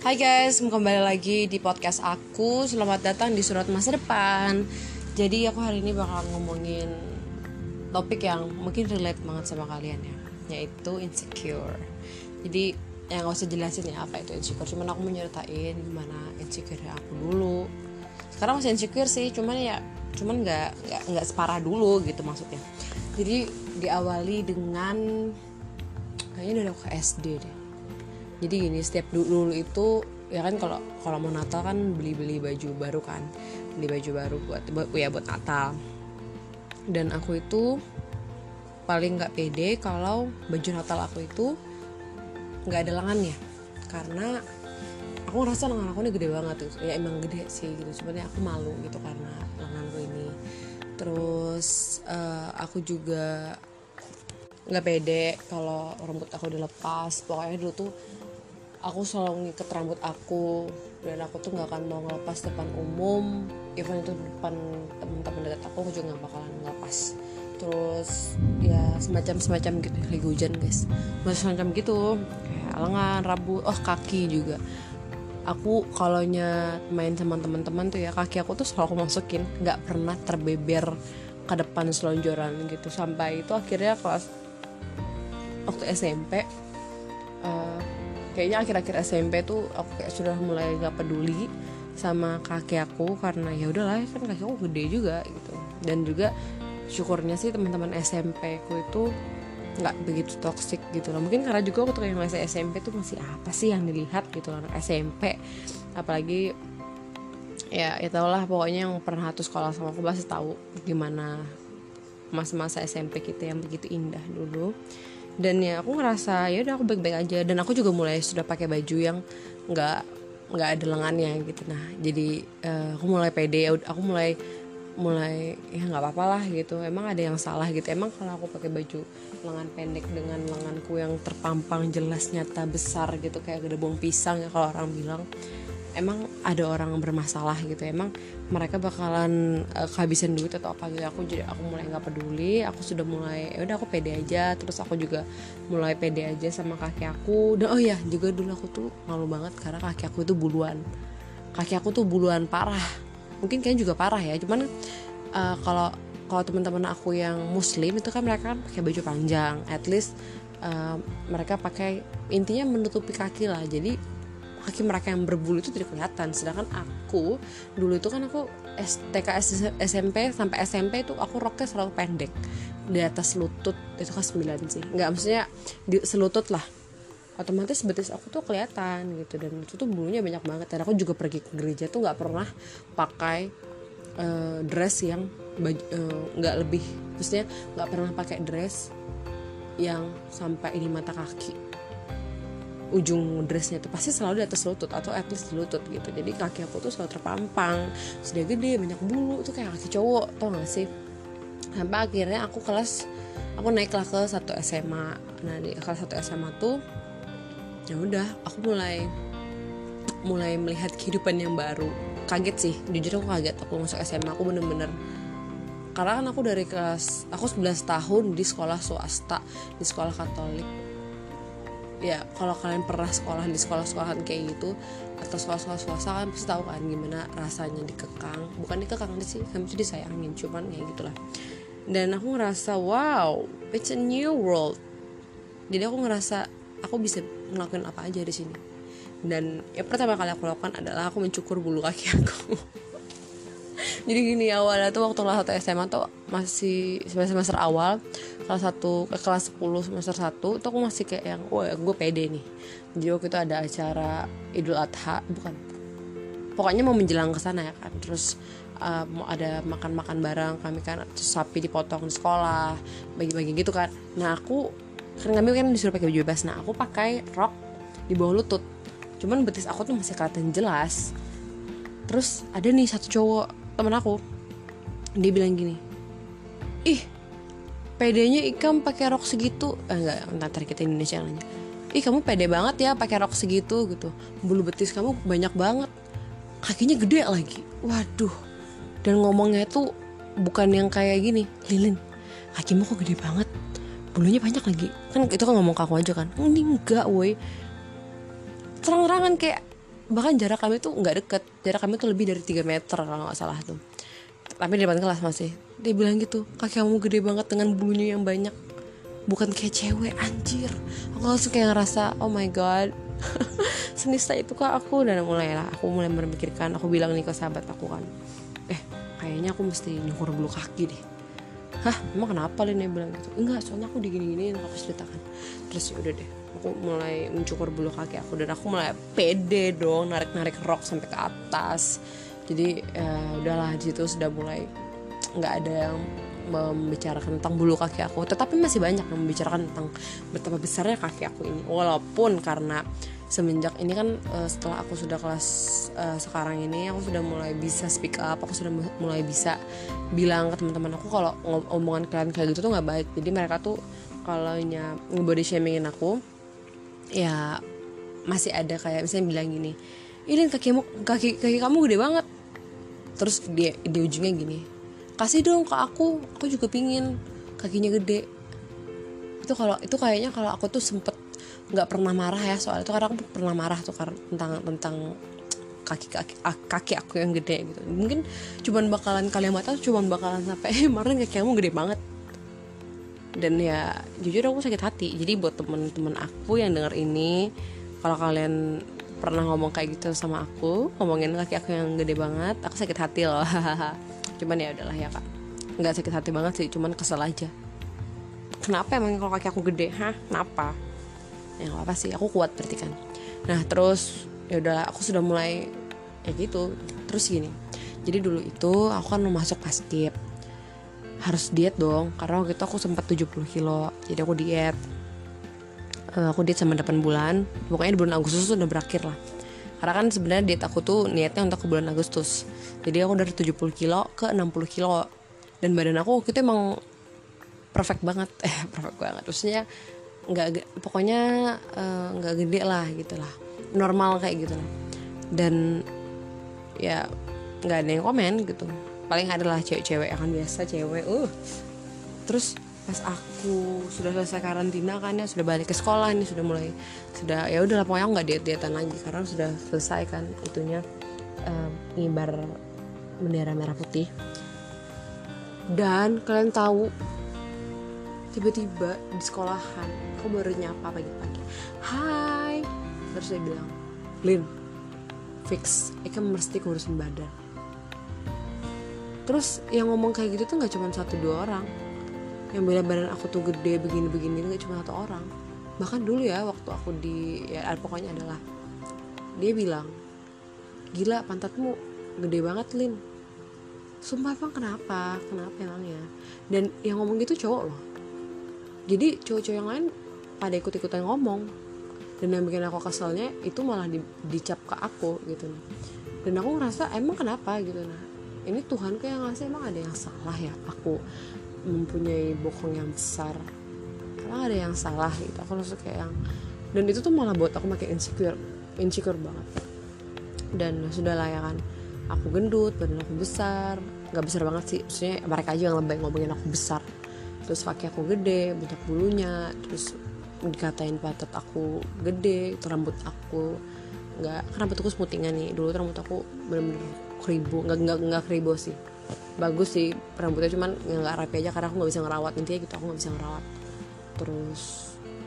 Hai guys, kembali lagi di podcast aku. Selamat datang di Surat Masa Depan. Jadi aku hari ini bakal ngomongin topik yang mungkin relate banget sama kalian ya, yaitu insecure. Jadi yang gak usah jelasin ya apa itu insecure, cuman aku mau nyeritain gimana insecure aku dulu. Sekarang masih insecure sih, cuman ya cuman nggak nggak nggak separah dulu gitu maksudnya. Jadi diawali dengan kayaknya dari aku SD deh jadi gini setiap dulu, itu ya kan kalau kalau mau Natal kan beli beli baju baru kan. Beli baju baru buat ya buat Natal. Dan aku itu paling nggak pede kalau baju Natal aku itu nggak ada lengannya. Karena aku ngerasa lengan aku ini gede banget tuh. Ya emang gede sih gitu. Sebenarnya aku malu gitu karena lenganku ini. Terus uh, aku juga nggak pede kalau rambut aku udah lepas pokoknya dulu tuh aku selalu ngikat rambut aku dan aku tuh nggak akan mau ngelepas depan umum. Even itu depan teman-teman dekat aku aku juga nggak bakalan ngelepas. Terus ya semacam semacam gitu lagi hujan guys. Masih semacam gitu. Kayak lengan rambut oh kaki juga. Aku kalau main sama teman-teman tuh ya kaki aku tuh selalu aku masukin. Nggak pernah terbeber ke depan selonjoran gitu. Sampai itu akhirnya kelas waktu SMP uh, kayaknya akhir-akhir SMP tuh aku kayak sudah mulai gak peduli sama kaki aku karena ya udahlah kan kaki aku gede juga gitu. Dan juga syukurnya sih teman-teman SMP ku itu nggak begitu toksik gitu loh. Mungkin karena juga waktu masih SMP tuh masih apa sih yang dilihat gitu loh SMP apalagi ya ya tau lah pokoknya yang pernah satu sekolah sama aku pasti tahu gimana masa-masa SMP kita yang begitu indah dulu dan ya aku ngerasa ya udah aku baik-baik aja. Dan aku juga mulai sudah pakai baju yang nggak nggak ada lengannya gitu. Nah jadi uh, aku mulai pede aku mulai mulai ya nggak apa-apa lah gitu. Emang ada yang salah gitu. Emang kalau aku pakai baju lengan pendek dengan lenganku yang terpampang jelas nyata besar gitu kayak gede bong pisang ya kalau orang bilang emang ada orang bermasalah gitu emang mereka bakalan uh, kehabisan duit atau apa gitu aku jadi aku mulai nggak peduli. Aku sudah mulai ya udah aku pede aja. Terus aku juga mulai pede aja sama kaki aku. Dan oh ya juga dulu aku tuh malu banget karena kaki aku itu buluan. Kaki aku tuh buluan parah. Mungkin kalian juga parah ya. Cuman uh, kalau kalau teman-teman aku yang muslim itu kan mereka kan pakai baju panjang. At least uh, mereka pakai intinya menutupi kaki lah. Jadi kaki mereka yang berbulu itu tidak kelihatan. Sedangkan aku dulu itu kan aku TK SMP sampai SMP itu aku roknya selalu pendek. Di atas lutut itu kelas 9 sih. Nggak maksudnya di selutut lah. Otomatis betis aku tuh kelihatan gitu. Dan itu tuh bulunya banyak banget. Dan aku juga pergi ke gereja tuh nggak pernah pakai uh, dress yang eh, nggak uh, lebih. Maksudnya nggak pernah pakai dress yang sampai ini mata kaki ujung dressnya tuh pasti selalu di atas lutut atau at least di lutut gitu. Jadi kaki aku tuh selalu terpampang sudah gede banyak bulu tuh kayak kaki cowok tau gak sih? Sampai akhirnya aku kelas aku naiklah ke satu SMA nah di kelas satu SMA tuh ya udah aku mulai mulai melihat kehidupan yang baru. Kaget sih jujur aku kaget aku masuk SMA aku bener-bener karena kan aku dari kelas aku 11 tahun di sekolah swasta di sekolah katolik ya kalau kalian pernah sekolah di sekolah-sekolahan kayak gitu atau sekolah-sekolah swasta kan pasti tahu kan gimana rasanya dikekang. Bukan dikekang sih mesti disayangin cuman ya gitulah. Dan aku ngerasa wow it's a new world. Jadi aku ngerasa aku bisa ngelakuin apa aja di sini. Dan yang pertama kali aku lakukan adalah aku mencukur bulu kaki aku jadi gini awalnya tuh waktu kelas satu SMA tuh masih semester semester awal kelas satu ke kelas 10 semester 1 tuh aku masih kayak yang wah gue pede nih. Jadi waktu itu ada acara Idul Adha bukan pokoknya mau menjelang ke sana ya kan. Terus uh, mau ada makan-makan bareng kami kan terus sapi dipotong di sekolah bagi-bagi gitu kan. Nah aku kan kami kan disuruh pakai baju bebas. Nah aku pakai rok di bawah lutut. Cuman betis aku tuh masih kelihatan jelas. Terus ada nih satu cowok temen aku dia bilang gini ih pedenya ikam pakai rok segitu. Eh, enggak nanti kita Indonesia nanya ih kamu pede banget ya pakai rok segitu gitu. Bulu betis kamu banyak banget kakinya gede lagi. Waduh. Dan ngomongnya tuh bukan yang kayak gini lilin kakimu kok gede banget bulunya banyak lagi. Kan itu kan ngomong ke aku aja kan. Enggak woi. Terang-terangan kayak bahkan jarak kami tuh nggak deket. Jarak kami tuh lebih dari 3 meter kalau nggak salah tuh. Tapi di depan kelas masih. Dia bilang gitu kaki kamu gede banget dengan bulunya yang banyak. Bukan kayak cewek anjir. Aku langsung kayak ngerasa oh my god. Senista itu kak aku dan mulai lah. Aku mulai memikirkan. Aku bilang nih ke sahabat aku kan eh kayaknya aku mesti nyukur bulu kaki deh. Hah emang kenapa? Lin bilang gitu. Enggak soalnya aku digini-gini aku ceritakan. Terus ya udah deh aku mulai mencukur bulu kaki aku dan aku mulai pede dong narik-narik rok sampai ke atas. Jadi ya udahlah situ sudah mulai nggak ada yang membicarakan tentang bulu kaki aku. Tetapi masih banyak yang membicarakan tentang betapa besarnya kaki aku ini. Walaupun karena semenjak ini kan uh, setelah aku sudah kelas uh, sekarang ini aku sudah mulai bisa speak up aku sudah mulai bisa bilang ke teman-teman aku kalau omongan kalian kayak gitu tuh nggak baik. Jadi mereka tuh kalau nya body shamingin aku ya masih ada kayak misalnya bilang gini ini kakimu kaki kaki kamu gede banget. Terus dia di ujungnya gini kasih dong ke aku aku juga pingin kakinya gede. Itu kalau itu kayaknya kalau aku tuh sempet nggak pernah marah ya soal itu karena aku pernah marah tuh karena tentang tentang kaki kaki kaki aku yang gede gitu. Mungkin cuman bakalan kalian mata cuman bakalan sampai eh kaki kamu gede banget dan ya jujur aku sakit hati. Jadi buat temen-temen aku yang denger ini kalau kalian pernah ngomong kayak gitu sama aku ngomongin kaki aku yang gede banget aku sakit hati loh. Cuman ya udahlah ya kak. Nggak sakit hati banget sih cuman kesel aja. Kenapa emang kalau kaki aku gede? Hah? Kenapa? Ya apa sih aku kuat berarti kan. Nah terus ya udah aku sudah mulai ya gitu. Terus gini jadi dulu itu aku kan mau masuk paskib harus diet dong karena waktu itu aku sempat 70 kilo jadi aku diet. Uh, aku diet sama 8 bulan pokoknya di bulan Agustus udah berakhir lah. Karena kan sebenarnya diet aku tuh niatnya untuk ke bulan Agustus. Jadi aku dari 70 kilo ke 60 kilo. Dan badan aku waktu itu emang perfect banget eh perfect banget. Maksudnya nggak pokoknya eh, nggak uh, gede lah gitu lah. Normal kayak gitu lah. Dan ya nggak ada yang komen gitu paling adalah cewek-cewek yang kan biasa cewek uh. Terus pas aku sudah selesai karantina kan ya sudah balik ke sekolah nih sudah mulai sudah ya udah pokoknya nggak diet dietan lagi. Karena sudah selesai kan itunya uh, ngibar bendera merah putih. Dan kalian tahu tiba-tiba di sekolahan aku baru nyapa pagi-pagi hai. Terus dia bilang Lin fix Eka mesti ngurusin badan terus yang ngomong kayak gitu tuh nggak cuma satu dua orang. Yang beda badan aku tuh gede begini-begini nggak cuma satu orang. Bahkan dulu ya waktu aku di ya pokoknya adalah dia bilang gila pantatmu gede banget Lin. Sumpah emang kenapa? Kenapa emangnya? Dan yang ngomong gitu cowok loh. Jadi cowok-cowok yang lain pada ikut-ikutan ngomong. Dan yang bikin aku keselnya itu malah di, dicap ke aku gitu. Dan aku ngerasa emang kenapa? Gitu nah ini Tuhan kayak yang ngasih? Emang ada yang salah ya? Aku mempunyai bokong yang besar. Emang ada yang salah gitu? Aku rasa kayak yang dan itu tuh malah buat aku makin insecure. Insecure banget. Dan sudah lah ya kan. Aku gendut badan aku besar. Nggak besar banget sih. Maksudnya mereka aja yang lebih ngomongin aku besar. Terus kaki aku gede banyak bulunya. Terus dikatain patat aku gede rambut aku nggak kan rambut aku smoothingnya nih. Dulu rambut aku bener-bener keribu nggak nggak nggak keribu sih. Bagus sih rambutnya cuman nggak rapi aja karena aku nggak bisa ngerawat. Intinya gitu aku nggak bisa ngerawat. Terus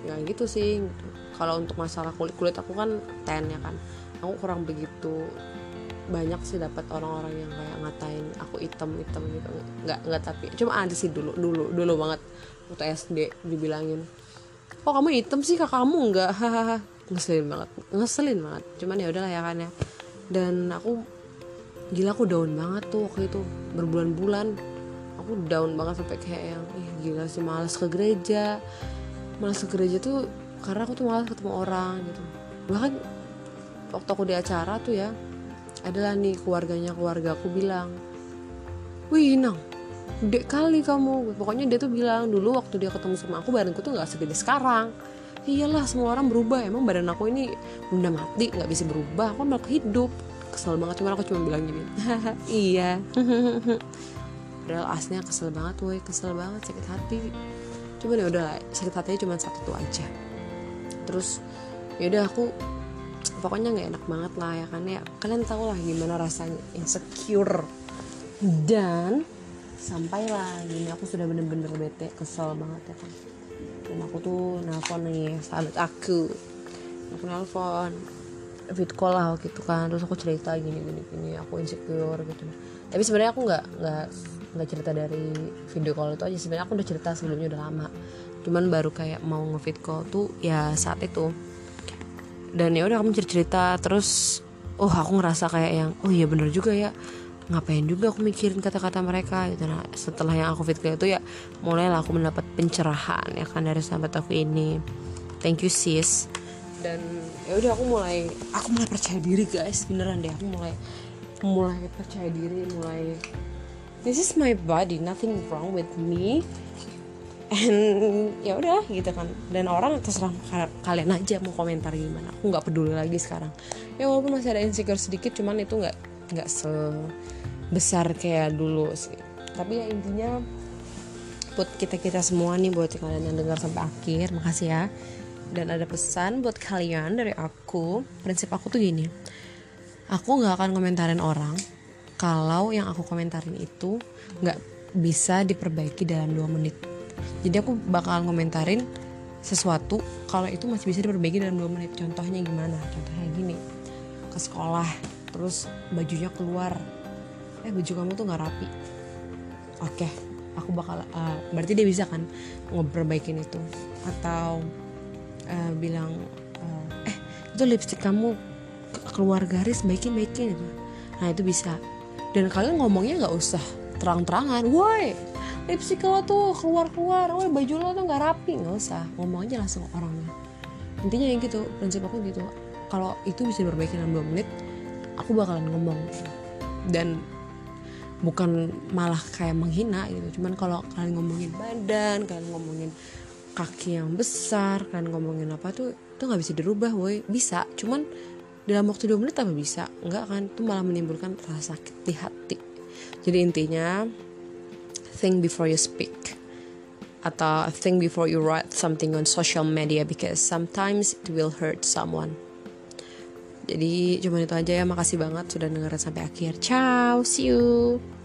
ya gitu sih gitu. kalau untuk masalah kulit kulit aku kan ten ya kan. Aku kurang begitu banyak sih dapat orang-orang yang kayak ngatain aku hitam hitam gitu. Nggak nggak tapi cuma ada sih dulu dulu dulu banget. Waktu SD dibilangin kok kamu hitam sih? Kak kamu nggak? hahaha ngeselin banget. Ngeselin banget. Cuman ya udahlah ya kan ya. Dan aku gila aku down banget tuh waktu itu. Berbulan-bulan. Aku down banget sampai kayak yang ih gila sih malas ke gereja. Malas ke gereja tuh karena aku tuh malas ketemu orang gitu. Bahkan waktu aku di acara tuh ya adalah nih keluarganya keluarga aku bilang wih nang gede kali kamu. Pokoknya dia tuh bilang dulu waktu dia ketemu sama aku badanku tuh nggak segede sekarang iyalah semua orang berubah. Emang badan aku ini bunda mati nggak bisa berubah. Aku malah hidup. Kesel banget cuma aku cuma bilang gini. Iya. Padahal aslinya kesel banget woi. Kesel banget sakit hati. Cuman ya udah sakit hatinya cuma satu tuh aja. Terus ya udah aku pokoknya nggak enak banget lah ya kan. Ya kalian tau lah gimana rasanya insecure. Dan sampailah gini aku sudah bener-bener bete kesel banget ya kan dan aku tuh nelfon nih sahabat aku. Aku nelfon fit call lah gitu kan. Terus aku cerita gini gini gini aku insecure gitu. Tapi sebenarnya aku nggak nggak nggak cerita dari video call itu aja. Sebenarnya aku udah cerita sebelumnya udah lama. Cuman baru kayak mau ngefit call tuh ya saat itu. Dan ya udah kamu cerita, cerita terus oh aku ngerasa kayak yang oh iya bener juga ya ngapain juga aku mikirin kata-kata mereka gitu. Nah setelah yang aku fit call itu ya mulailah aku mendapat pencerahan ya kan dari sahabat aku ini. Thank you sis. Dan ya udah aku mulai aku mulai percaya diri guys. Beneran deh aku mulai mulai percaya diri mulai this is my body nothing wrong with me. And ya udah gitu kan. Dan orang terserah kalian aja mau komentar gimana. Aku nggak peduli lagi sekarang. Ya walaupun masih ada insecure sedikit cuman itu nggak nggak sebesar kayak dulu sih. Tapi ya intinya buat kita kita semua nih buat kalian yang dengar sampai akhir makasih ya. Dan ada pesan buat kalian dari aku prinsip aku tuh gini. Aku nggak akan komentarin orang kalau yang aku komentarin itu nggak bisa diperbaiki dalam dua menit. Jadi aku bakal komentarin sesuatu kalau itu masih bisa diperbaiki dalam dua menit. Contohnya gimana? Contohnya gini. Ke sekolah terus bajunya keluar. Eh baju kamu tuh nggak rapi. Oke aku bakal uh, berarti dia bisa kan ngeperbaikin itu? Atau uh, bilang uh, eh itu lipstick kamu keluar garis baikin baikin gitu. Nah itu bisa. Dan kalian ngomongnya nggak usah terang-terangan. Woi lipstick lo tuh keluar keluar woi baju lo tuh nggak rapi. Nggak usah. Ngomong aja langsung orangnya. Intinya yang gitu prinsip aku gitu. Kalau itu bisa diperbaiki dalam dua menit aku bakalan ngomong. Dan bukan malah kayak menghina gitu. Cuman kalau kalian ngomongin badan kalian ngomongin kaki yang besar kan ngomongin apa tuh itu nggak bisa dirubah woi. Bisa. Cuman dalam waktu dua menit apa bisa? Nggak kan? Itu malah menimbulkan rasa sakit di hati. Jadi intinya think before you speak. Atau think before you write something on social media because sometimes it will hurt someone jadi cuma itu aja ya. Makasih banget sudah dengerin sampai akhir. Ciao see you